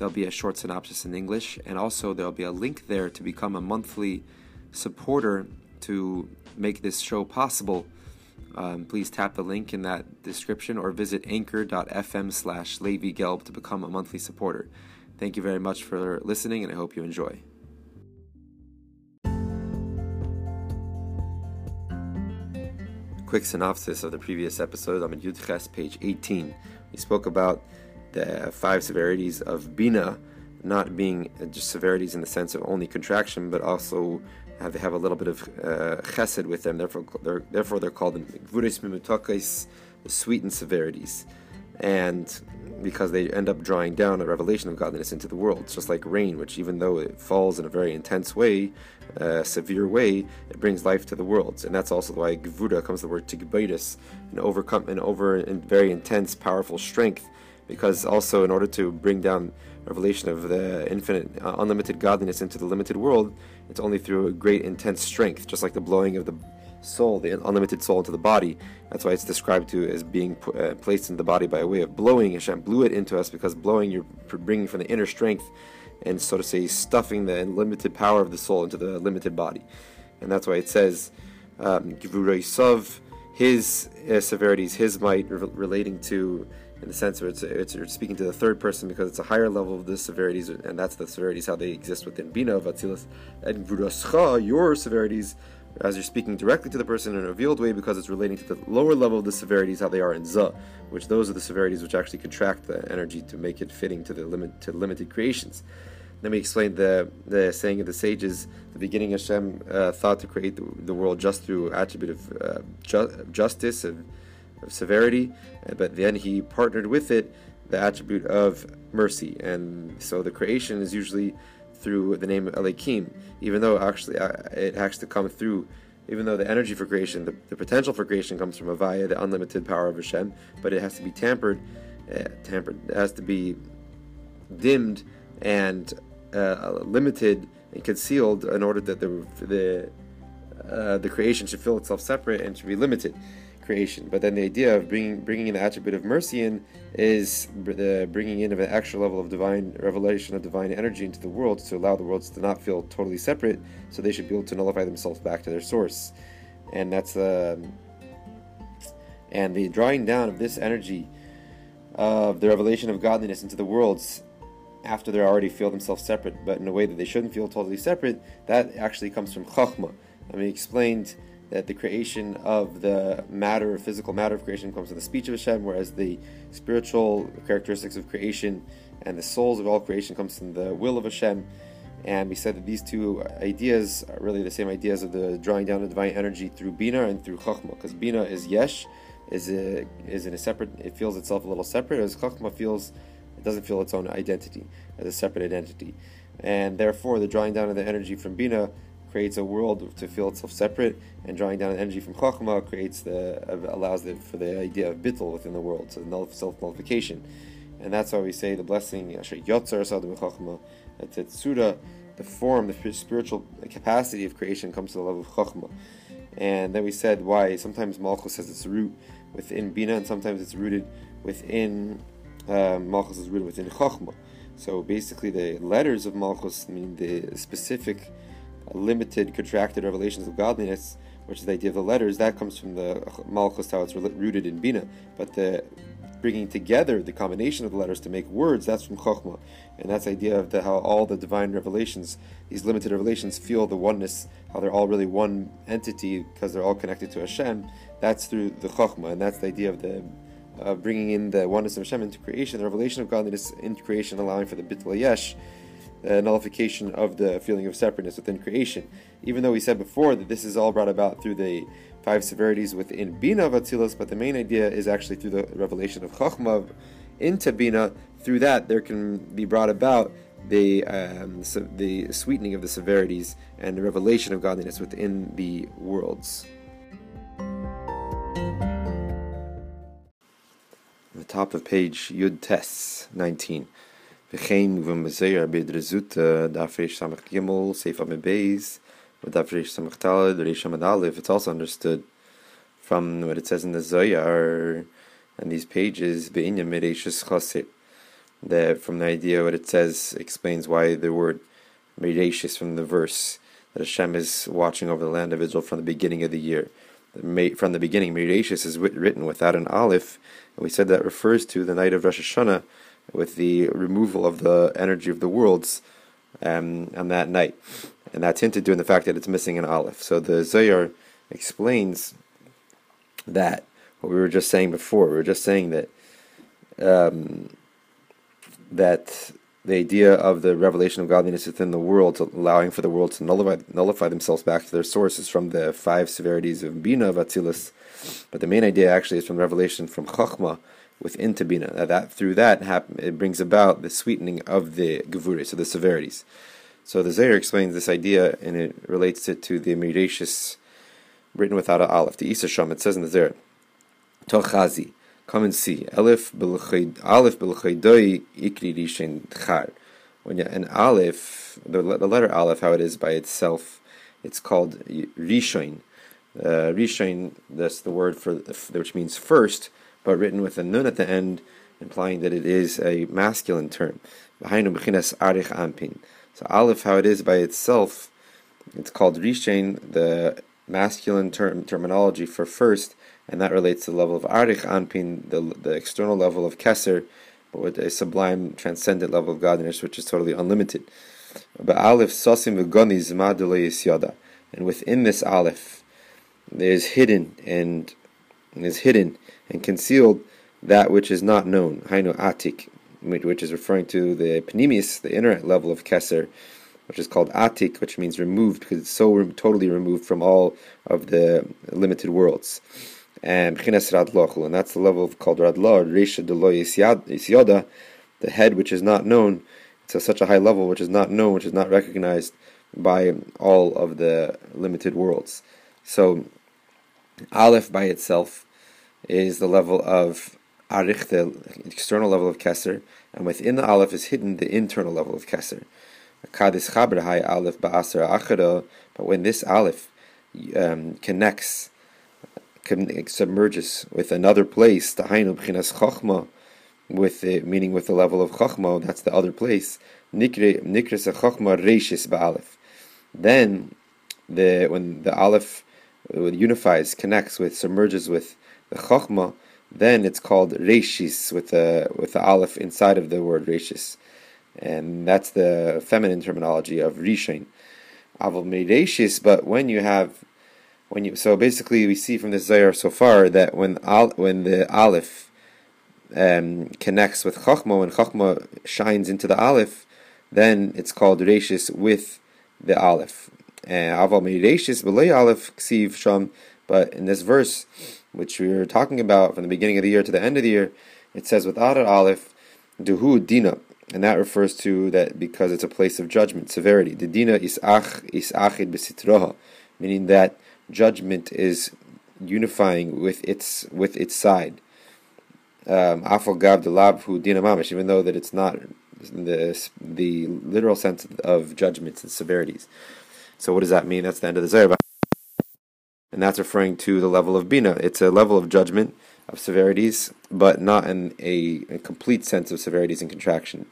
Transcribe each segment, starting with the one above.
There'll be a short synopsis in English, and also there'll be a link there to become a monthly supporter to make this show possible. Um, please tap the link in that description or visit anchor.fm slash Gelb to become a monthly supporter. Thank you very much for listening, and I hope you enjoy. Quick synopsis of the previous episode. I'm at Yudches, page 18. We spoke about the five severities of Bina not being just severities in the sense of only contraction, but also have, have a little bit of uh, chesed with them. Therefore, they're, therefore they're called the sweetened severities. And because they end up drawing down a revelation of godliness into the world. It's just like rain, which even though it falls in a very intense way, uh, severe way, it brings life to the world. And that's also why Gvura comes the word tigbaidus, an overcome an over and very intense, powerful strength because also in order to bring down revelation of the infinite, uh, unlimited godliness into the limited world, it's only through a great intense strength, just like the blowing of the soul, the unlimited soul into the body. That's why it's described to as being uh, placed in the body by a way of blowing. Hashem blew it into us because blowing, you're bringing from the inner strength and so to say stuffing the unlimited power of the soul into the limited body. And that's why it says, um, his uh, severities, his might, re- relating to in the sense where it's, it's, it's, speaking to the third person because it's a higher level of the severities, and that's the severities how they exist within Bina of Atzilus. And Gvurascha, your severities, as you're speaking directly to the person in a revealed way because it's relating to the lower level of the severities how they are in Za, which those are the severities which actually contract the energy to make it fitting to the limit to limited creations. Let me explain the the saying of the sages. The beginning, Hashem uh, thought to create the, the, world just through attribute of uh, ju- justice and of severity, but then he partnered with it the attribute of mercy. And so the creation is usually through the name of Elokim, even though actually uh, it has to come through, even though the energy for creation, the, the potential for creation comes from Avaya, the unlimited power of Hashem, but it has to be tampered, uh, tampered, it has to be dimmed and uh, limited and concealed in order that the the uh, the creation should feel itself separate and should be limited creation. But then the idea of bringing bringing in the attribute of mercy in is the bringing in of an extra level of divine revelation of divine energy into the world to allow the worlds to not feel totally separate, so they should be able to nullify themselves back to their source. And that's um, and the drawing down of this energy of the revelation of godliness into the worlds after they already feel themselves separate, but in a way that they shouldn't feel totally separate, that actually comes from chachma. I mean, explained that the creation of the matter, physical matter of creation, comes from the speech of Hashem, whereas the spiritual characteristics of creation and the souls of all creation comes from the will of Hashem. And we said that these two ideas are really the same ideas of the drawing down of divine energy through Bina and through Chachma, because Bina is Yesh, is a, is in a separate. It feels itself a little separate, as Chachma feels it doesn't feel its own identity as a separate identity, and therefore the drawing down of the energy from Bina creates a world to feel itself separate, and drawing down energy from Chachma creates the allows the, for the idea of bittul within the world, so self nullification, and that's why we say the blessing Asher Yotzar the form, the spiritual capacity of creation comes to the level of Chachma, and then we said why sometimes Malchus has its root within Bina, and sometimes it's rooted within uh, Malchus is rooted within Chachma. So basically, the letters of Malchus mean the specific limited contracted revelations of godliness, which is the idea of the letters, that comes from the Malchus, how it's rooted in Bina. But the bringing together the combination of the letters to make words, that's from Chokhmah. And that's the idea of the, how all the divine revelations, these limited revelations, feel the oneness, how they're all really one entity because they're all connected to Hashem. That's through the Chokhmah, and that's the idea of the uh, bringing in the oneness of Hashem into creation, the revelation of godliness into creation, allowing for the Bittul Yesh uh, nullification of the feeling of separateness within creation. Even though we said before that this is all brought about through the five severities within Bina of Atzilus, but the main idea is actually through the revelation of Chachma into Bina. Through that, there can be brought about the um, the sweetening of the severities and the revelation of godliness within the worlds. the top of page Yud Tes 19. Uh, Samach talad reish aleph. It's also understood from what it says in the Zohar and these pages. That from the idea what it says explains why the word mereishus from the verse that Hashem is watching over the land of Israel from the beginning of the year from the beginning, Mirashis is written without an aleph, and we said that refers to the night of Rosh Hashanah, with the removal of the energy of the worlds um, on that night, and that's hinted to in the fact that it's missing an aleph. So the Zohar explains that what we were just saying before. We were just saying that um, that the idea of the revelation of godliness within the world, allowing for the world to nullify, nullify themselves back to their sources from the five severities of Bina of Atzilus. But the main idea actually is from revelation from Chachma within Tabina. That, that through that it brings about the sweetening of the Gevure, so the severities. So the Zohar explains this idea and it relates it to the Mirashis written without an aleph, the Isa Sham. It says in the Zohar, Tochazi. Come and see. Aleph Belchaydoi Ikri Rishin Char. When you, an Aleph, the, the letter Aleph, how it is by itself, it's called Rishon. Uh, Rishon, that's the word for which means first, but written with a nun at the end, implying that it is a masculine term. So Aleph, how it is by itself, it's called Rishon, the masculine term terminology for first, and that relates to the level of Arich Anpin, the, the external level of Keser, but with a sublime, transcendent level of godliness, which is totally unlimited. But Aleph Sosim Yada. And within this Aleph, there is hidden and is hidden and concealed that which is not known. Hainu Atik, which is referring to the Pnimius, the inner level of Keser, which is called Atik, which means removed, because it's so re- totally removed from all of the limited worlds and B'chinas Radlochel, and that's the level of, called Radlo, Resha Delo Yisyoda, the head which is not known. It's a, such a high level which is not known, which is not recognized by all of the limited worlds. So, Aleph by itself is the level of Arich, the external level of Keser, and within the Aleph is hidden the internal level of Keser. Kadis Chaber Hai Aleph Ba'asar Achara, but when this Aleph um, connects submerges with another place, Tahainu B'chinas Chochma, with the, meaning with the level of Chochma, that's the other place. Nikres Chochma Reishis Ba'alef. Then, the when the Aleph unifies, connects with, submerges with the Chochma, then it's called Reishis with the with the Aleph inside of the word Reishis, and that's the feminine terminology of Rishon. Aval Reishis, but when you have when you so basically we see from this Zohar so far that when al, when the Aleph um, connects with Chachma, when Chachma shines into the Aleph, then it's called Reishis with the Aleph. Aval Reishis b'lei Aleph ksiv sham. But in this verse, which we were talking about from the beginning of the year to the end of the year, it says without an Aleph, duhu dina, and that refers to that because it's a place of judgment, severity. The dina is ach is achid b'sitroha, meaning that judgment is unifying with its with its side. Um, Afal the labhu dinamamish, even though that it's not the the literal sense of judgments and severities. So what does that mean? That's the end of the Zohar. And that's referring to the level of Bina. It's a level of judgment, of severities, but not in a, a complete sense of severities and contraction.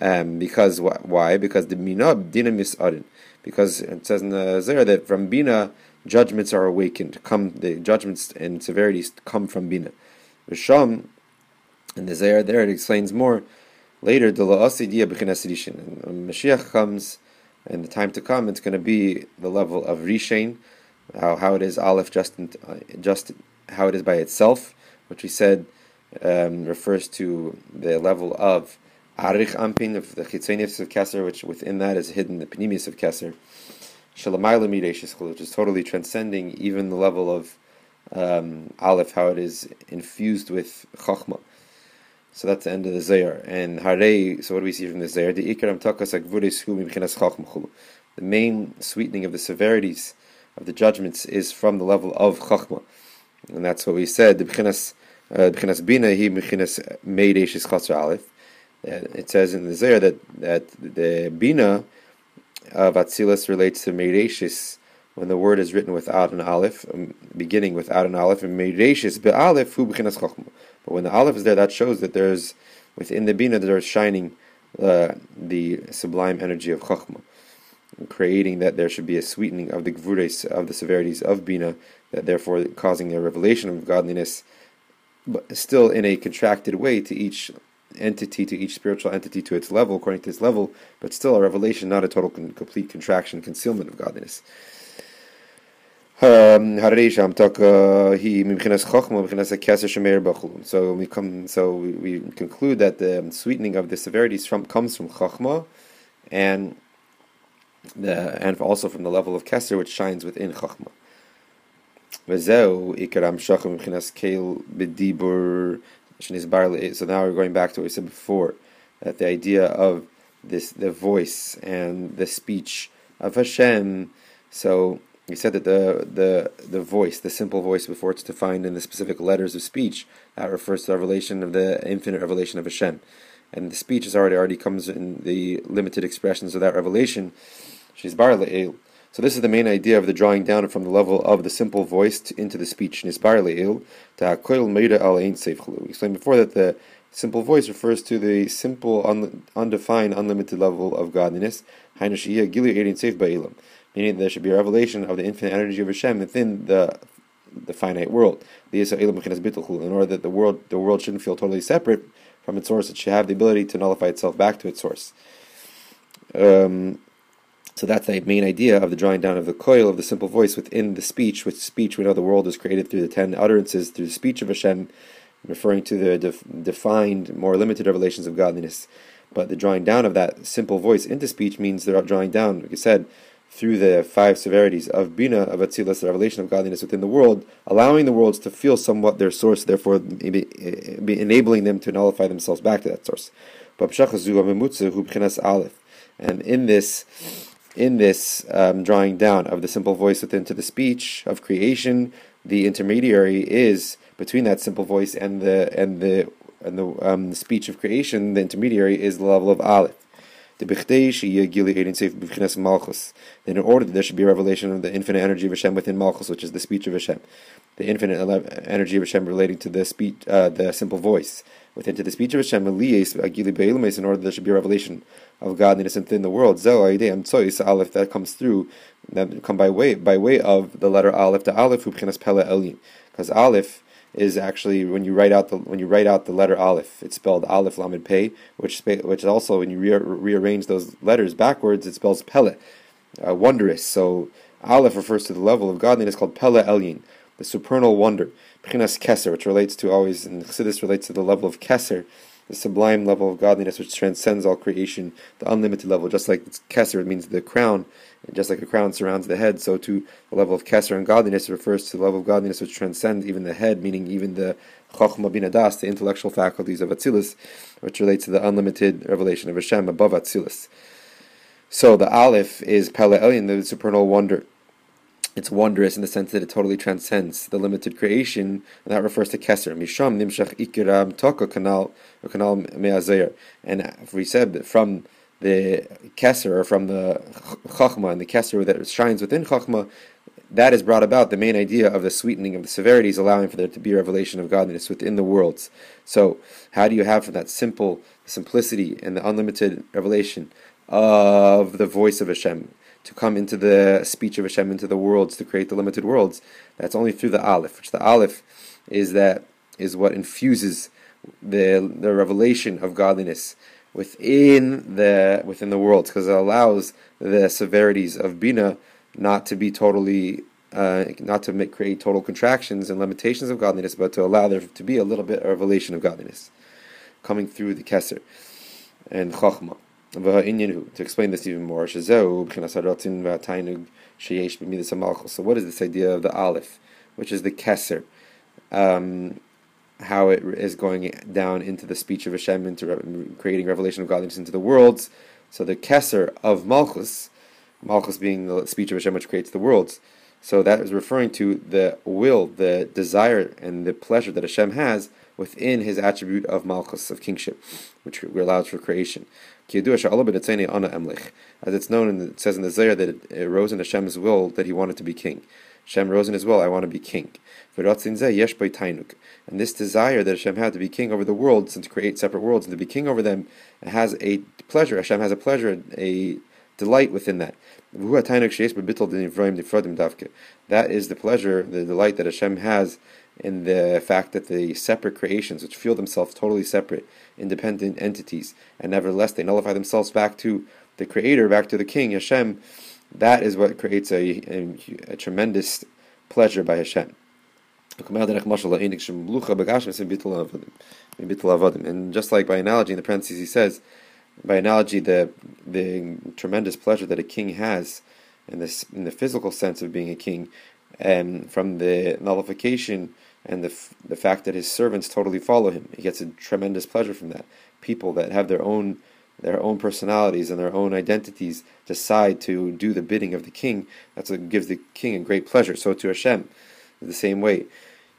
Um, because wh- why? Because the Bina Dina Misarin. Because it says in the Zohar that from Bina judgments are awakened. Come the judgments and severities come from bina. Risham, and the Zohar there it explains more. Later, the la'asidiya b'chinas rishin. When Mashiach comes, and the time to come, it's going to be the level of rishain, how, how it is aleph just uh, just how it is by itself, which we said um, refers to the level of arich anpin of the chitzonius of Kesser, which within that is hidden the pnimius of Kesser. keser which is totally transcending even the level of um, Aleph, how it is infused with Chachma. So that's the end of the Zayar. And Hare, so what do we see from the Zayar? The Ikaram Takas Chachma The main sweetening of the severities of the judgments is from the level of Chachma. And that's what we said. The B'chinas uh, Bina, he B'chinas Meidesh is Chasr Aleph. It says in the Zayar that, that the Bina of Atzilus relates to Meireshis when the word is written without an aleph, um, beginning without an aleph, and Meireshis be'aleph hu b'chinas chachma. But when the aleph is there, that shows that there's within the bina that there is shining uh, the sublime energy of chachma, creating that there should be a sweetening of the gvures of the severities of bina, that therefore causing a revelation of godliness, but still in a contracted way to each entity to each spiritual entity to its level, according to its level, but still a revelation, not a total complete contraction, concealment of godliness. Um, so we come, so we, we conclude that the sweetening of the severities from comes from chachma, and the and also from the level of keser which shines within chachma. So now we're going back to what we said before, that the idea of this the voice and the speech of Hashem. So we said that the the the voice, the simple voice, before it's defined in the specific letters of speech, that refers to the revelation of the infinite revelation of Hashem, and the speech is already already comes in the limited expressions of that revelation. She's bar so this is the main idea of the drawing down from the level of the simple voice to, into the speech. We explained before that the simple voice refers to the simple, un, undefined, unlimited level of godliness. Meaning there should be a revelation of the infinite energy of Hashem within the the finite world. In order that the world the world shouldn't feel totally separate from its source, it should have the ability to nullify itself back to its source. Um, so that's the main idea of the drawing down of the coil of the simple voice within the speech, which speech we know the world is created through the ten utterances, through the speech of Hashem, referring to the def- defined, more limited revelations of godliness. But the drawing down of that simple voice into speech means they're drawing down, like I said, through the five severities of Bina, of Atzilus, the revelation of godliness within the world, allowing the worlds to feel somewhat their source, therefore be enabling them to nullify themselves back to that source. And in this in this um, drawing down of the simple voice within to the speech of creation, the intermediary is between that simple voice and the and the and the, um, the speech of creation. The intermediary is the level of Aleph. The safinas Malchus. Then, in order that there should be a revelation of the infinite energy of Hashem within Malchus, which is the speech of Hashem, the infinite energy of Hashem relating to the speech, uh, the simple voice, within to the speech of Hashem, in order that there should be a revelation of godliness within the world. Aleph that comes through, that come by way by way of the letter Aleph. The Aleph Pele Elin, because Aleph is actually when you write out the when you write out the letter Aleph, it's spelled Aleph Lamed Pei, which which also when you re- rearrange those letters backwards, it spells Pele, uh, wondrous. So Aleph refers to the level of godliness called Pele Elin, the supernal wonder. Pchinas Keser, which relates to always in Chassidus relates to the level of Keser the sublime level of godliness which transcends all creation, the unlimited level, just like Kesser, means the crown, and just like a crown surrounds the head, so to the level of Kesser and godliness refers to the level of godliness which transcends even the head, meaning even the Chachma bin Adas, the intellectual faculties of Atzilus, which relates to the unlimited revelation of Hashem above Atzilus. So the Aleph is Pele Elyon, the supernal wonder it's wondrous in the sense that it totally transcends the limited creation, and that refers to Keser. Misham nimshach ikiram toka kanal or kanal me'azer. And we said from the Keser, or from the Chachma and the Keser that shines within Chachma, that is brought about the main idea of the sweetening of the severities, allowing for there to be a revelation of godliness within the worlds. So, how do you have from that simple simplicity and the unlimited revelation of the voice of Hashem? To come into the speech of Hashem into the worlds to create the limited worlds. That's only through the Aleph, which the Aleph is that is what infuses the the revelation of godliness within the within the worlds because it allows the severities of bina not to be totally uh, not to make, create total contractions and limitations of godliness, but to allow there to be a little bit of revelation of godliness coming through the keser and chachma. To explain this even more, so what is this idea of the aleph, which is the keser? Um, how it is going down into the speech of Hashem, into re- creating revelation of godliness into the worlds. So the Kesser of Malchus, Malchus being the speech of Hashem which creates the worlds. So that is referring to the will, the desire, and the pleasure that Hashem has within his attribute of Malchus, of kingship, which allows for creation. As it's known, and it says in the Zohar that it arose in Hashem's will that he wanted to be king. Hashem rose in his will, I want to be king. And this desire that Hashem had to be king over the worlds and to create separate worlds and to be king over them has a pleasure. Hashem has a pleasure, a delight within that. That is the pleasure, the delight that Hashem has in the fact that the separate creations, which feel themselves totally separate, independent entities, and nevertheless they nullify themselves back to the Creator, back to the King, Hashem, that is what creates a, a, a tremendous pleasure by Hashem. And just like by analogy, in the parentheses he says, by analogy, the the tremendous pleasure that a king has in this in the physical sense of being a king, and um, from the nullification and the the fact that his servants totally follow him, he gets a tremendous pleasure from that. People that have their own their own personalities and their own identities decide to do the bidding of the king. That's what gives the king a great pleasure. So to Hashem, the same way,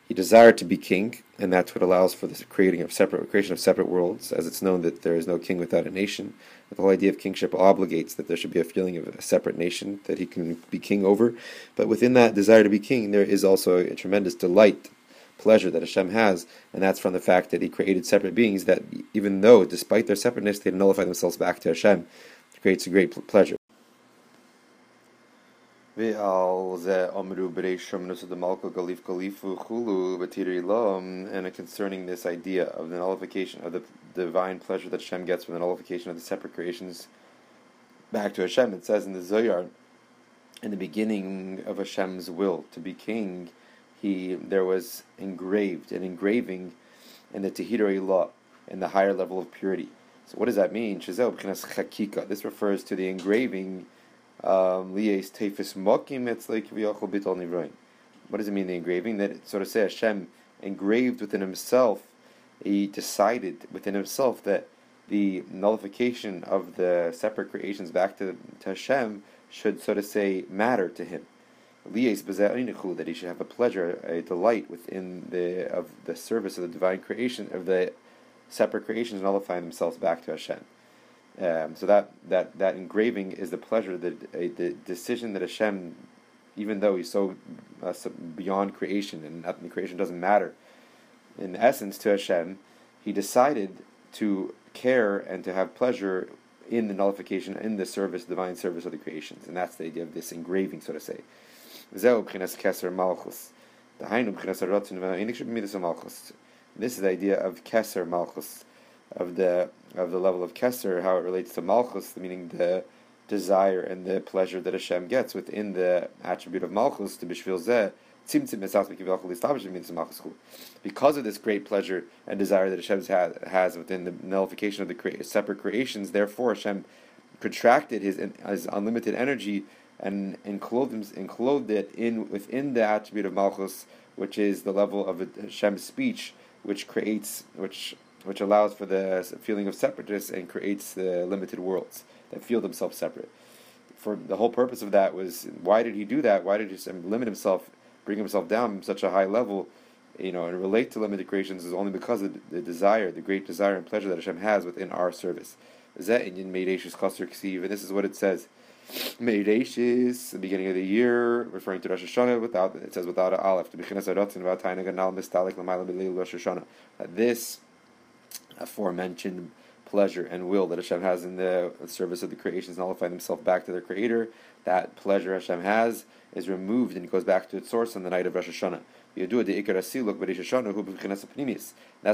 he desired to be king, and that's what allows for the creating of separate creation of separate worlds, as it's known that there is no king without a nation. The whole idea of kingship obligates that there should be a feeling of a separate nation that he can be king over. But within that desire to be king, there is also a tremendous delight, pleasure that Hashem has, and that's from the fact that He created separate beings that, even though, despite their separateness, they nullify themselves back to Hashem. It creates a great pleasure. And concerning this idea of the nullification of the divine pleasure that Hashem gets from the nullification of the separate creations back to Hashem, it says in the Zohar, in the beginning of Hashem's will to be king, he there was engraved an engraving in the Tehillah law in the higher level of purity. So what does that mean? This refers to the engraving um. What does it mean, the engraving? That sort of say Hashem engraved within himself, he decided within himself that the nullification of the separate creations back to, to Hashem should, so to say, matter to him. That he should have a pleasure, a delight within the of the service of the divine creation of the separate creations nullifying themselves back to Hashem. Um, so that, that, that engraving is the pleasure, the, a, the decision that Hashem, even though He's so uh, beyond creation and nothing, creation doesn't matter, in essence to Hashem, He decided to care and to have pleasure in the nullification, in the service, divine service of the creations, and that's the idea of this engraving, so to say. This is the idea of keser malchus of the of the level of Kesser, how it relates to Malchus, meaning the desire and the pleasure that Hashem gets within the attribute of Malchus, to Bishvil Zeh, because of this great pleasure and desire that Hashem has within the nullification of the separate creations, therefore Hashem contracted his, his unlimited energy and enclosed, enclosed it in within the attribute of Malchus, which is the level of Hashem's speech, which creates, which which allows for the feeling of separateness and creates the limited worlds that feel themselves separate. For the whole purpose of that was why did he do that? Why did he limit himself, bring himself down such a high level, you know, and relate to limited creations is only because of the desire, the great desire and pleasure that Hashem has within our service. And this is what it says. Meireshis, the beginning of the year, referring to Rosh Hashanah, without it says without an aleph. That this aforementioned pleasure and will that Hashem has in the service of the creations nullify themselves back to their Creator, that pleasure Hashem has is removed and goes back to its source on the night of Rosh Hashanah. That's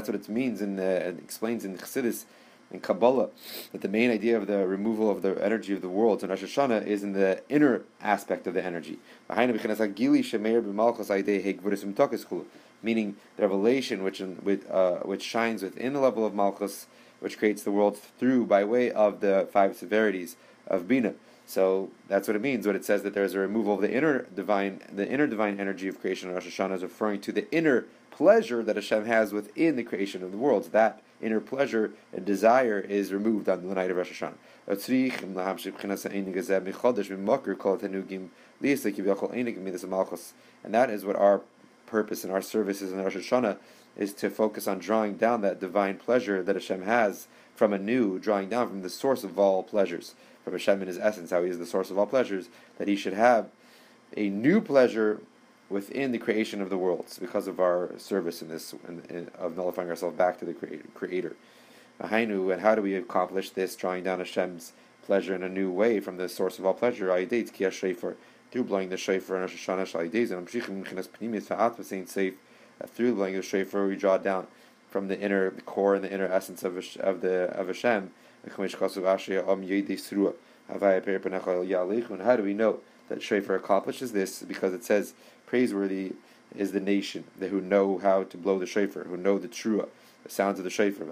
what it means and it explains in the Chassidus in Kabbalah that the main idea of the removal of the energy of the world to Rosh Hashanah is in the inner aspect of the energy meaning the revelation which which, uh, which shines within the level of Malchus, which creates the world through by way of the five severities of Bina. So that's what it means when it says that there is a removal of the inner divine, the inner divine energy of creation in Rosh Hashanah is referring to the inner pleasure that Hashem has within the creation of the worlds. That inner pleasure and desire is removed on the night of Rosh Hashanah. And that is what our purpose and our services in Rosh Hashanah is to focus on drawing down that divine pleasure that Hashem has from anew, drawing down from the source of all pleasures, from Hashem in his essence, how he is the source of all pleasures, that he should have a new pleasure within the creation of the worlds because of our service in this, in, in, of nullifying ourselves back to the Creator. And how do we accomplish this, drawing down Hashem's pleasure in a new way from the source of all pleasure? Through blowing the shofar and Hashanah, saying safe, through blowing the shofar, we draw down from the inner the core and the inner essence of of the of Hashem. And how do we know that shofar accomplishes this? Because it says, "Praiseworthy is the nation that who know how to blow the shofar, who know the trua, the sounds of the shofar."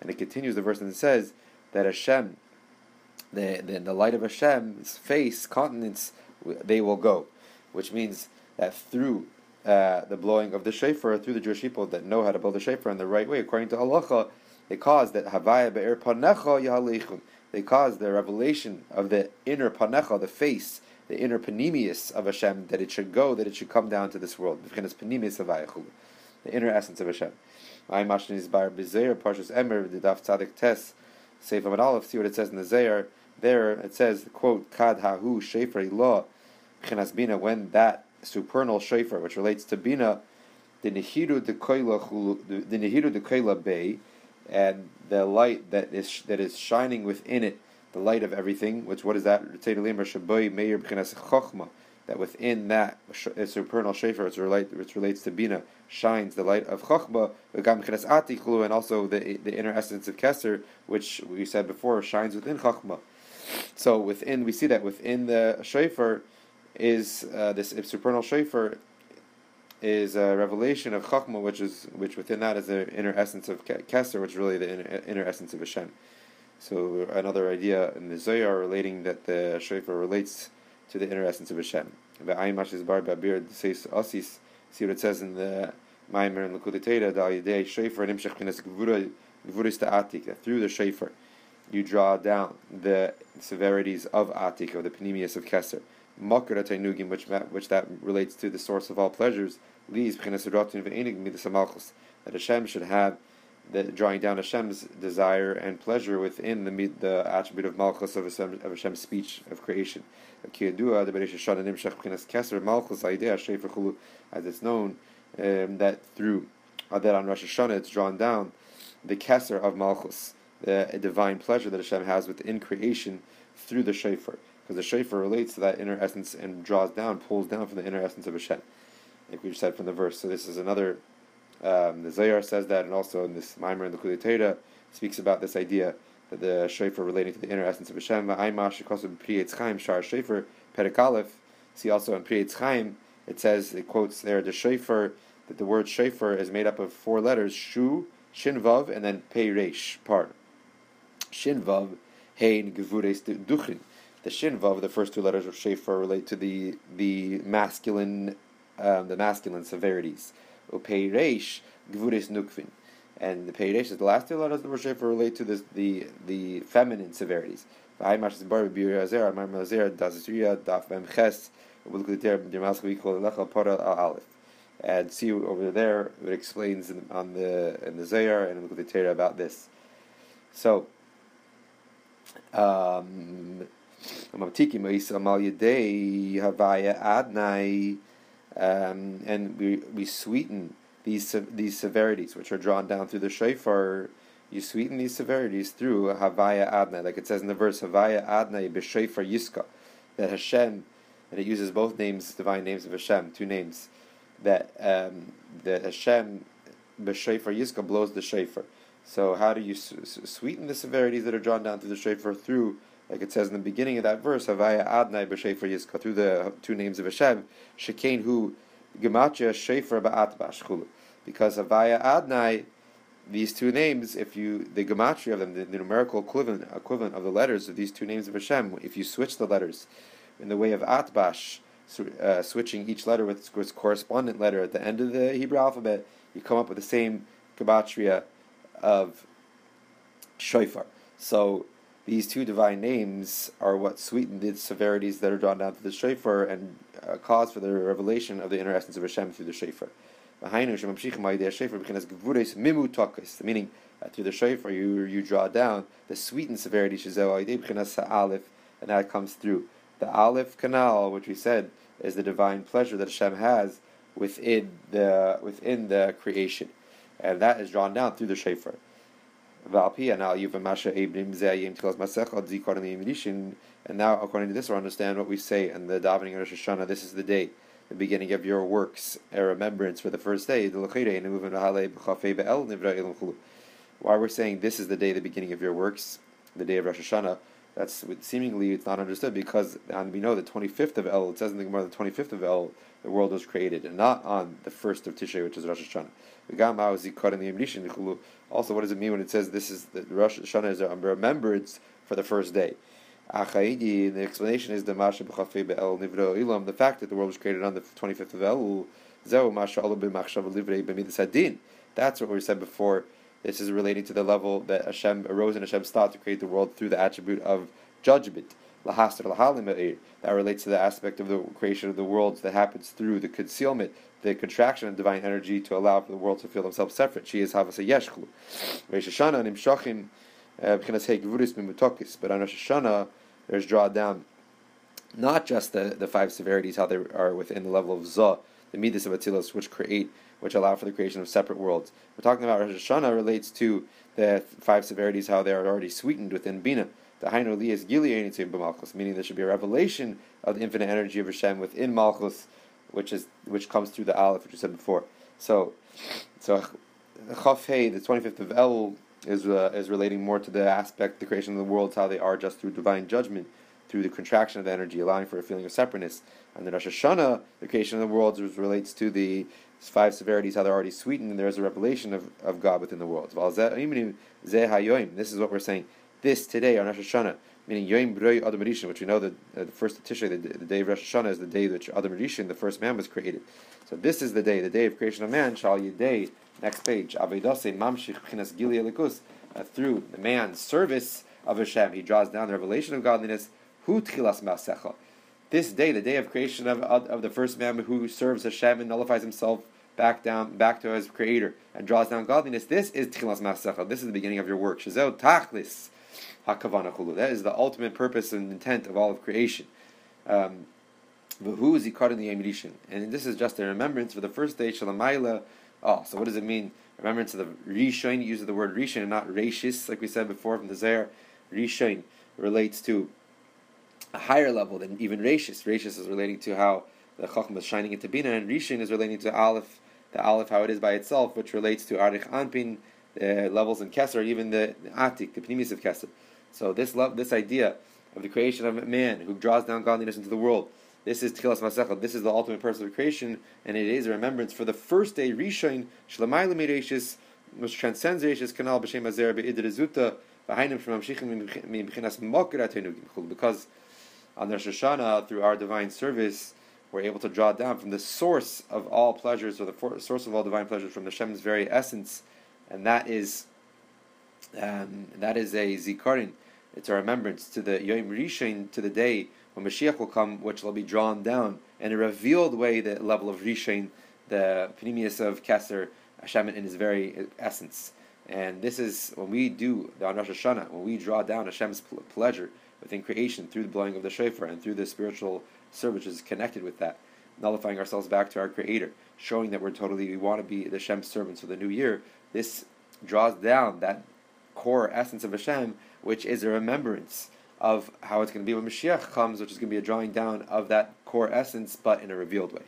And it continues the verse and it says that Hashem, the, the, the light of Hashem's face, countenance, they will go, which means that through uh, the blowing of the shofar through the Jewish people that know how to blow the shofar in the right way, according to Allah, they cause that Havaya Be'er Panecha. They cause the revelation of the inner Panecha, the face, the inner pnimius of Hashem, that it should go, that it should come down to this world. The inner essence of Hashem. Parshas emer the daf tzadik tes seif amad aleph. See what it says in the Zayar. There it says quote kad hahu shefer chinas bina when that supernal shofar, which relates to Bina, the Nehiru de Koila Bay, and the light that is that is shining within it, the light of everything. Which what is that? That within that supernal shofar, which, relate, which relates to Bina, shines the light of Chochma, and also the the inner essence of Keser, which we said before shines within Chochma. So within we see that within the shofar is uh, this supernal shofar is a revelation of Chachma, which is which within that is the inner essence of Keser, which is really the inner, inner, essence of Hashem. So another idea in the Zohar relating that the shofar relates to the inner essence of Hashem. See what it says in the Maimer and Likkutei Torah, Dal Yidei Shofar Nimshach Pinas Gvuris Atik, that through the shofar you draw down the severities of Atik, of the pnimius of Keser makar tainugim, which which that relates to the source of all pleasures, leads inigm the samalchus that Hashem should have the drawing down Hashem's desire and pleasure within the the attribute of malchus of Hashem, of Hashem's speech of creation. As it's known um, that through that on Rosh Hashanah it's drawn down the keser of malchus, the divine pleasure that Hashem has within creation through the shofar because the shofar relates to that inner essence and draws down, pulls down from the inner essence of Hashem, like we've said from the verse. So this is another. Um, the Zayar says that, and also in this Maimer in the Kulei speaks about this idea that the shofar relating to the inner essence of Hashem. Shar shofar Perek See also in Pri Etz Chaim, it says it quotes there the shofar that the word shofar is made up of four letters: shu, shin vav, and then pei reish part. Shin vav, hein gevures duchrin the shin vav, the first two letters of shofar, relate to the the masculine um, the masculine severities. Upei reish gvuris nukvin, and the pei reish is the last two letters of the shofar relate to this, the the feminine severities. And see over there it explains in, on the in the Zayar and the Torah about this. So um, um, and we, we sweeten these these severities which are drawn down through the shofar. You sweeten these severities through Havaya Adna, like it says in the verse Havaya Adna b'shofar Yiska, that Hashem, and it uses both names, divine names of Hashem, two names, that um, that Hashem b'shofar Yiska blows the shofar. So how do you sweeten the severities that are drawn down through the shofar through like it says in the beginning of that verse, Havaya Adnai b'Shefer Yizka, through the two names of Hashem, Shekain Hu Gematria Shefer Ba'at Bashchulu. Because Havaya Adnai, these two names, if you the gematria of them, the, the, numerical equivalent equivalent of the letters of these two names of Hashem, if you switch the letters in the way of Atbash, uh, switching each letter with its correspondent letter at the end of the Hebrew alphabet, you come up with the same gematria of shofar. So these two divine names are what sweeten the severities that are drawn down to the shofar and uh, cause for the revelation of the inner essence of Hashem through the shofar. Meaning, uh, through the shofar you you draw down the sweetened severity and that comes through the aleph canal, which we said is the divine pleasure that Hashem has within the within the creation, and that is drawn down through the shofar. And now, according to this, we understand what we say in the davening of Rosh Hashanah. This is the day, the beginning of your works, a remembrance for the first day. Why we're saying this is the day, the beginning of your works, the day of Rosh Hashanah. That's seemingly it's not understood because, and we know the 25th of El. It says in the Gemara the 25th of El, the world was created, and not on the first of Tishrei, which is Rosh Hashanah. Also, what does it mean when it says this is the Rosh Hashanah is a remembrance for the first day? The explanation is the fact that the world was created on the 25th of Elul. That's what we said before. This is relating to the level that Hashem arose in Hashem's thought to create the world through the attribute of judgment. That relates to the aspect of the creation of the worlds that happens through the concealment the contraction of divine energy to allow for the world to feel themselves separate. She is Havasa Yeshchlu. Rosh Hashanah and Imshachim uh, but on Rosh Hashanah there's draw down not just the, the five severities, how they are within the level of Zah, the Midas of Atzilus, which create, which allow for the creation of separate worlds. We're talking about Rosh Hashanah relates to the five severities, how they are already sweetened within Bina. Meaning there should be a revelation of the infinite energy of Hashem within Malchus which is which comes through the Aleph, which we said before. So, so Chaf the twenty fifth of El, is uh, is relating more to the aspect, the creation of the worlds, how they are just through divine judgment, through the contraction of the energy, allowing for a feeling of separateness. And the Rosh Hashanah, the creation of the worlds, relates to the five severities, how they're already sweetened, and there is a revelation of, of God within the worlds. This is what we're saying. This today on Rosh Hashanah meaning Yom Broi Adam Rishon, which we know that uh, the first Tishrei, the, the, day of Rosh Hashanah, is the day that Adam Rishon, the first man, was created. So this is the day, the day of creation of man. Shal Yedei, next page, Avedase Mamshich Pchinas Gili Elikus, uh, through the man's service of Hashem, he draws down the revelation of godliness. Hu Tchilas Masecha. This day, the day of creation of, of the first man who serves Hashem and nullifies himself back down, back to his Creator, and draws down godliness. This is Tchilas Masecha. This is the beginning of your work. Shazel Tachlis. That is the ultimate purpose and intent of all of creation. Um, and this is just a remembrance for the first day, Shalamaila. Oh, so what does it mean? Remembrance of the Rishon, uses the word Rishon and not Rashis, like we said before from the Zer. Rishon relates to a higher level than even Rashis. Rashis is relating to how the Chacham is shining into Bina, and Rishon is relating to Aleph, the Aleph, how it is by itself, which relates to Arich Anpin, uh, levels in Kesser, even the Atik, the Pnimis of Kesser. So this love, this idea of the creation of man who draws down godliness into the world, this is Tchilas Masechel. This is the ultimate purpose of creation, and it is a remembrance for the first day Rishon Shlemayla Mireshis, which transcends Reshis Kanal B'Shem Azer Be'idrezuta V'Hainim From Mamshichim Mibchinas Mokrat Because on Rosh Hashanah, through our divine service, we're able to draw down from the source of all pleasures, or the source of all divine pleasures, from the Shem's very essence, and that is um, that is a zikarin. It's a remembrance to the Yom Rishon, to the day when Mashiach will come, which will be drawn down in a revealed way, the level of Rishon, the Pnimius of Kesser, Hashem in his very essence. And this is when we do the Rosh Hashanah, when we draw down Hashem's pleasure within creation through the blowing of the shofar and through the spiritual service is connected with that, nullifying ourselves back to our Creator, showing that we're totally, we want to be the Shem's servants for the new year. This draws down that core essence of Hashem, which is a remembrance of how it's going to be when Mashiach comes, which is going to be a drawing down of that core essence, but in a revealed way.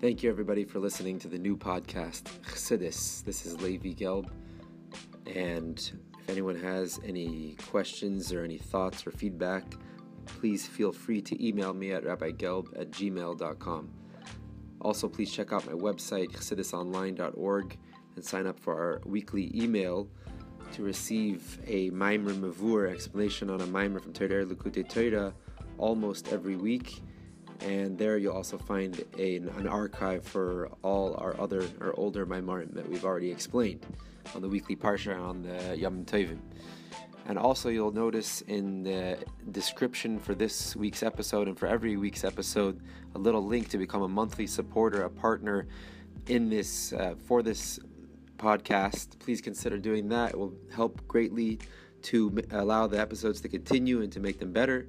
Thank you, everybody, for listening to the new podcast, Chassidus. This is Levi Gelb. And if anyone has any questions or any thoughts or feedback, please feel free to email me at rabbigelb at gmail.com. Also, please check out my website, chassidusonline.org and sign up for our weekly email to receive a Maimer Mavur explanation on a Maimer from Torah Likutei Torah almost every week. and there you'll also find a, an archive for all our other or older Maimarim that we've already explained on the weekly parsha on the Yom Tovim. And also, you'll notice in the description for this week's episode and for every week's episode a little link to become a monthly supporter, a partner in this uh, for this podcast. Please consider doing that. It will help greatly to allow the episodes to continue and to make them better.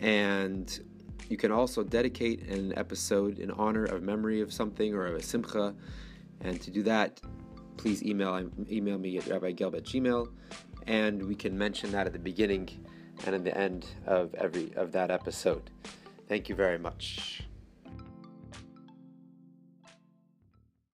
And you can also dedicate an episode in honor of memory of something or of a simcha. And to do that, please email um, email me at rabbigelb at gmail, and we can mention that at the beginning and at the end of every of that episode. Thank you very much.